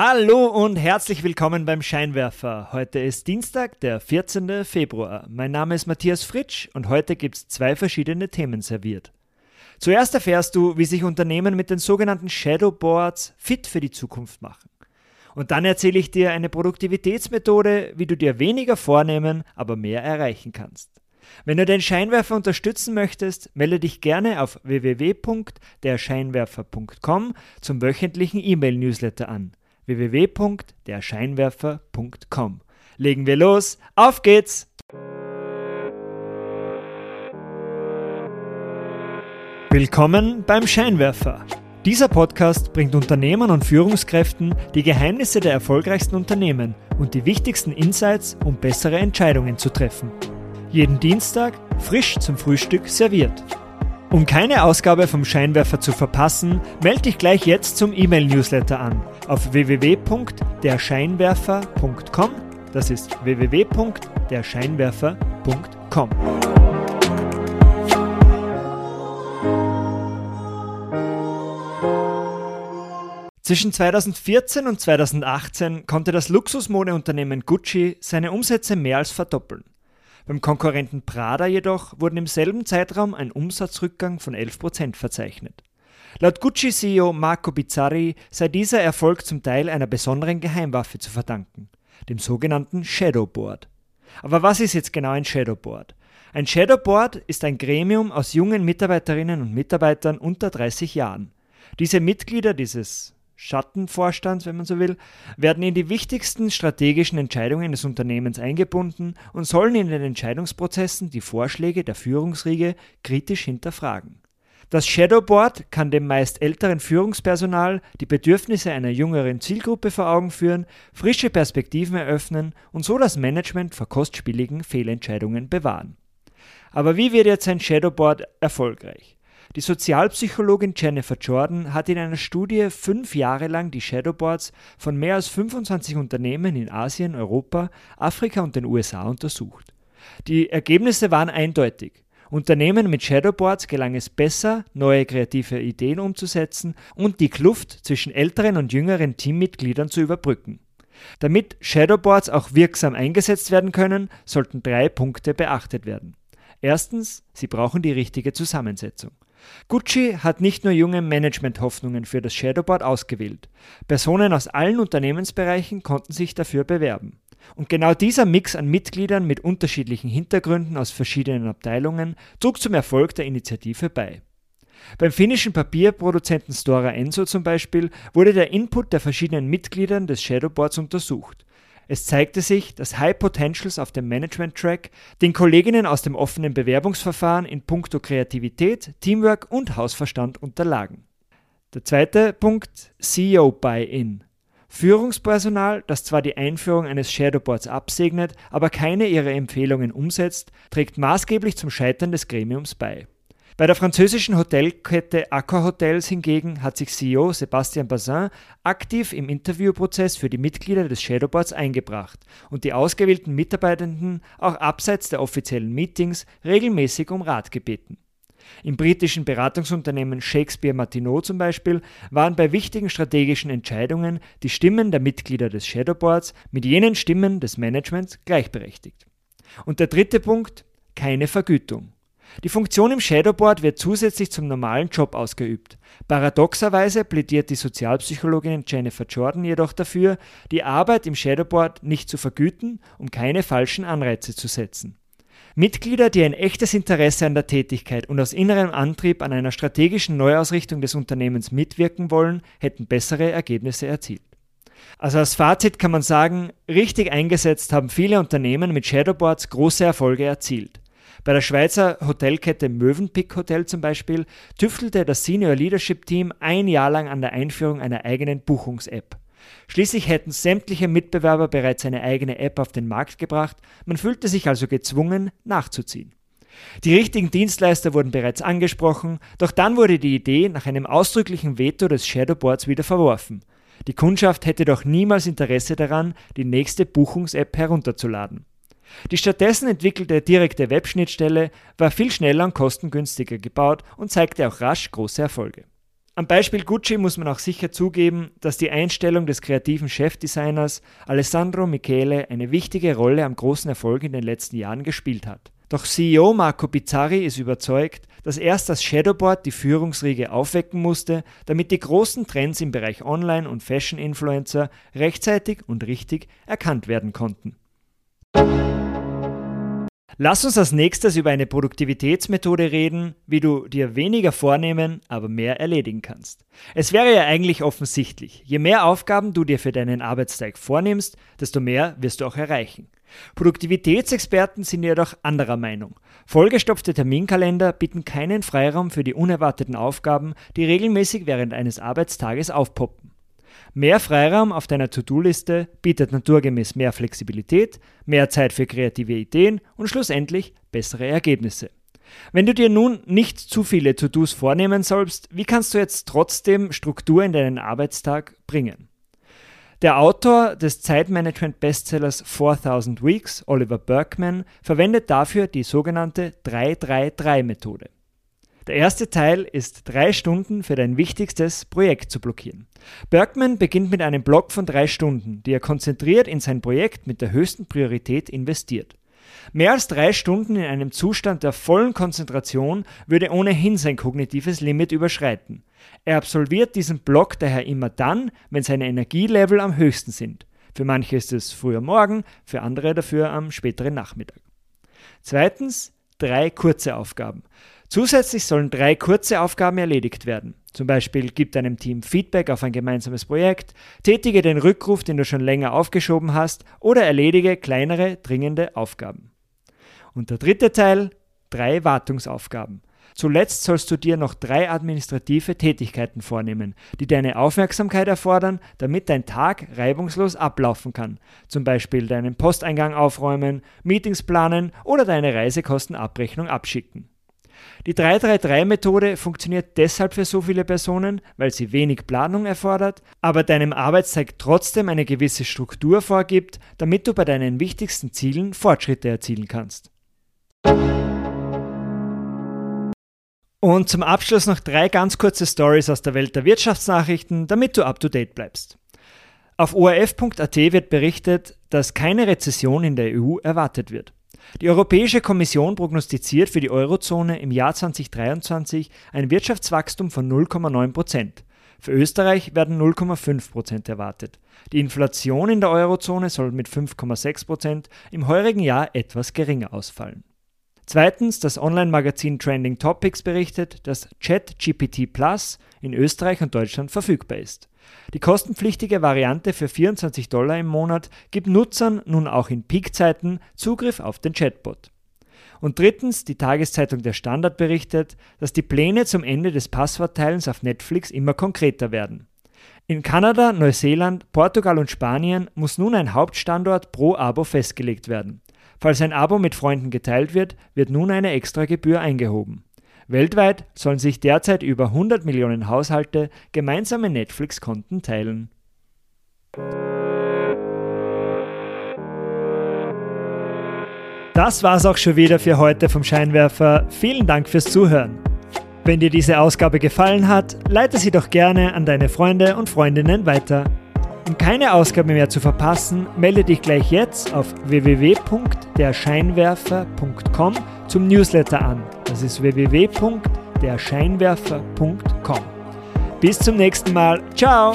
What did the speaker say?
Hallo und herzlich willkommen beim Scheinwerfer. Heute ist Dienstag, der 14. Februar. Mein Name ist Matthias Fritsch und heute gibt es zwei verschiedene Themen serviert. Zuerst erfährst du, wie sich Unternehmen mit den sogenannten Shadowboards fit für die Zukunft machen. Und dann erzähle ich dir eine Produktivitätsmethode, wie du dir weniger vornehmen, aber mehr erreichen kannst. Wenn du den Scheinwerfer unterstützen möchtest, melde dich gerne auf www.derscheinwerfer.com zum wöchentlichen E-Mail-Newsletter an www.derscheinwerfer.com. Legen wir los, auf geht's! Willkommen beim Scheinwerfer. Dieser Podcast bringt Unternehmern und Führungskräften die Geheimnisse der erfolgreichsten Unternehmen und die wichtigsten Insights, um bessere Entscheidungen zu treffen. Jeden Dienstag frisch zum Frühstück serviert. Um keine Ausgabe vom Scheinwerfer zu verpassen, melde dich gleich jetzt zum E-Mail-Newsletter an auf www.derscheinwerfer.com. Das ist www.derscheinwerfer.com. Zwischen 2014 und 2018 konnte das Luxusmodeunternehmen Gucci seine Umsätze mehr als verdoppeln. Beim Konkurrenten Prada jedoch wurden im selben Zeitraum ein Umsatzrückgang von 11% verzeichnet. Laut Gucci-CEO Marco Bizzarri sei dieser Erfolg zum Teil einer besonderen Geheimwaffe zu verdanken, dem sogenannten Shadowboard. Aber was ist jetzt genau ein Shadowboard? Ein Shadowboard ist ein Gremium aus jungen Mitarbeiterinnen und Mitarbeitern unter 30 Jahren. Diese Mitglieder dieses Schattenvorstand, wenn man so will, werden in die wichtigsten strategischen Entscheidungen des Unternehmens eingebunden und sollen in den Entscheidungsprozessen die Vorschläge der Führungsriege kritisch hinterfragen. Das Shadowboard kann dem meist älteren Führungspersonal die Bedürfnisse einer jüngeren Zielgruppe vor Augen führen, frische Perspektiven eröffnen und so das Management vor kostspieligen Fehlentscheidungen bewahren. Aber wie wird jetzt ein Shadowboard erfolgreich? Die Sozialpsychologin Jennifer Jordan hat in einer Studie fünf Jahre lang die Shadowboards von mehr als 25 Unternehmen in Asien, Europa, Afrika und den USA untersucht. Die Ergebnisse waren eindeutig. Unternehmen mit Shadowboards gelang es besser, neue kreative Ideen umzusetzen und die Kluft zwischen älteren und jüngeren Teammitgliedern zu überbrücken. Damit Shadowboards auch wirksam eingesetzt werden können, sollten drei Punkte beachtet werden. Erstens, sie brauchen die richtige Zusammensetzung. Gucci hat nicht nur junge Management-Hoffnungen für das Shadowboard ausgewählt. Personen aus allen Unternehmensbereichen konnten sich dafür bewerben. Und genau dieser Mix an Mitgliedern mit unterschiedlichen Hintergründen aus verschiedenen Abteilungen trug zum Erfolg der Initiative bei. Beim finnischen Papierproduzenten Stora Enso zum Beispiel wurde der Input der verschiedenen Mitglieder des Shadowboards untersucht. Es zeigte sich, dass High Potentials auf dem Management Track den Kolleginnen aus dem offenen Bewerbungsverfahren in puncto Kreativität, Teamwork und Hausverstand unterlagen. Der zweite Punkt, CEO Buy-in. Führungspersonal, das zwar die Einführung eines Shadowboards absegnet, aber keine ihrer Empfehlungen umsetzt, trägt maßgeblich zum Scheitern des Gremiums bei. Bei der französischen Hotelkette Accor Hotels hingegen hat sich CEO Sébastien Bazin aktiv im Interviewprozess für die Mitglieder des Shadowboards eingebracht und die ausgewählten Mitarbeitenden auch abseits der offiziellen Meetings regelmäßig um Rat gebeten. Im britischen Beratungsunternehmen Shakespeare Martineau zum Beispiel waren bei wichtigen strategischen Entscheidungen die Stimmen der Mitglieder des Shadowboards mit jenen Stimmen des Managements gleichberechtigt. Und der dritte Punkt, keine Vergütung. Die Funktion im Shadowboard wird zusätzlich zum normalen Job ausgeübt. Paradoxerweise plädiert die Sozialpsychologin Jennifer Jordan jedoch dafür, die Arbeit im Shadowboard nicht zu vergüten, um keine falschen Anreize zu setzen. Mitglieder, die ein echtes Interesse an der Tätigkeit und aus innerem Antrieb an einer strategischen Neuausrichtung des Unternehmens mitwirken wollen, hätten bessere Ergebnisse erzielt. Also als Fazit kann man sagen, richtig eingesetzt haben viele Unternehmen mit Shadowboards große Erfolge erzielt. Bei der Schweizer Hotelkette Mövenpick Hotel zum Beispiel tüftelte das Senior Leadership Team ein Jahr lang an der Einführung einer eigenen Buchungs-App. Schließlich hätten sämtliche Mitbewerber bereits eine eigene App auf den Markt gebracht, man fühlte sich also gezwungen, nachzuziehen. Die richtigen Dienstleister wurden bereits angesprochen, doch dann wurde die Idee nach einem ausdrücklichen Veto des Shadowboards wieder verworfen. Die Kundschaft hätte doch niemals Interesse daran, die nächste Buchungs-App herunterzuladen. Die stattdessen entwickelte direkte Webschnittstelle war viel schneller und kostengünstiger gebaut und zeigte auch rasch große Erfolge. Am Beispiel Gucci muss man auch sicher zugeben, dass die Einstellung des kreativen Chefdesigners Alessandro Michele eine wichtige Rolle am großen Erfolg in den letzten Jahren gespielt hat. Doch CEO Marco Bizzarri ist überzeugt, dass erst das Shadowboard die Führungsriege aufwecken musste, damit die großen Trends im Bereich Online- und Fashion-Influencer rechtzeitig und richtig erkannt werden konnten. Lass uns als nächstes über eine Produktivitätsmethode reden, wie du dir weniger vornehmen, aber mehr erledigen kannst. Es wäre ja eigentlich offensichtlich, je mehr Aufgaben du dir für deinen Arbeitstag vornimmst, desto mehr wirst du auch erreichen. Produktivitätsexperten sind jedoch anderer Meinung. Vollgestopfte Terminkalender bieten keinen Freiraum für die unerwarteten Aufgaben, die regelmäßig während eines Arbeitstages aufpoppen. Mehr Freiraum auf deiner To-Do-Liste bietet naturgemäß mehr Flexibilität, mehr Zeit für kreative Ideen und schlussendlich bessere Ergebnisse. Wenn du dir nun nicht zu viele To-Dos vornehmen sollst, wie kannst du jetzt trotzdem Struktur in deinen Arbeitstag bringen? Der Autor des Zeitmanagement-Bestsellers 4000 Weeks, Oliver Berkman, verwendet dafür die sogenannte 333-Methode. Der erste Teil ist drei Stunden für dein wichtigstes Projekt zu blockieren. Bergman beginnt mit einem Block von drei Stunden, die er konzentriert in sein Projekt mit der höchsten Priorität investiert. Mehr als drei Stunden in einem Zustand der vollen Konzentration würde ohnehin sein kognitives Limit überschreiten. Er absolviert diesen Block daher immer dann, wenn seine Energielevel am höchsten sind. Für manche ist es früher Morgen, für andere dafür am späteren Nachmittag. Zweitens, drei kurze Aufgaben. Zusätzlich sollen drei kurze Aufgaben erledigt werden. Zum Beispiel gib deinem Team Feedback auf ein gemeinsames Projekt, tätige den Rückruf, den du schon länger aufgeschoben hast, oder erledige kleinere, dringende Aufgaben. Und der dritte Teil, drei Wartungsaufgaben. Zuletzt sollst du dir noch drei administrative Tätigkeiten vornehmen, die deine Aufmerksamkeit erfordern, damit dein Tag reibungslos ablaufen kann. Zum Beispiel deinen Posteingang aufräumen, Meetings planen oder deine Reisekostenabrechnung abschicken. Die 333-Methode funktioniert deshalb für so viele Personen, weil sie wenig Planung erfordert, aber deinem Arbeitstag trotzdem eine gewisse Struktur vorgibt, damit du bei deinen wichtigsten Zielen Fortschritte erzielen kannst. Und zum Abschluss noch drei ganz kurze Stories aus der Welt der Wirtschaftsnachrichten, damit du up to date bleibst. Auf ORF.at wird berichtet, dass keine Rezession in der EU erwartet wird. Die Europäische Kommission prognostiziert für die Eurozone im Jahr 2023 ein Wirtschaftswachstum von 0,9 Prozent. Für Österreich werden 0,5 Prozent erwartet. Die Inflation in der Eurozone soll mit 5,6 Prozent im heurigen Jahr etwas geringer ausfallen. Zweitens, das Online-Magazin Trending Topics berichtet, dass ChatGPT Plus in Österreich und Deutschland verfügbar ist. Die kostenpflichtige Variante für 24 Dollar im Monat gibt Nutzern nun auch in Peakzeiten Zugriff auf den Chatbot. Und drittens, die Tageszeitung Der Standard berichtet, dass die Pläne zum Ende des Passwortteilens auf Netflix immer konkreter werden. In Kanada, Neuseeland, Portugal und Spanien muss nun ein Hauptstandort pro Abo festgelegt werden. Falls ein Abo mit Freunden geteilt wird, wird nun eine Extragebühr eingehoben. Weltweit sollen sich derzeit über 100 Millionen Haushalte gemeinsame Netflix-Konten teilen. Das war's auch schon wieder für heute vom Scheinwerfer. Vielen Dank fürs Zuhören. Wenn dir diese Ausgabe gefallen hat, leite sie doch gerne an deine Freunde und Freundinnen weiter. Um keine Ausgabe mehr zu verpassen, melde dich gleich jetzt auf www.derscheinwerfer.com zum Newsletter an. Das ist www.derscheinwerfer.com. Bis zum nächsten Mal. Ciao!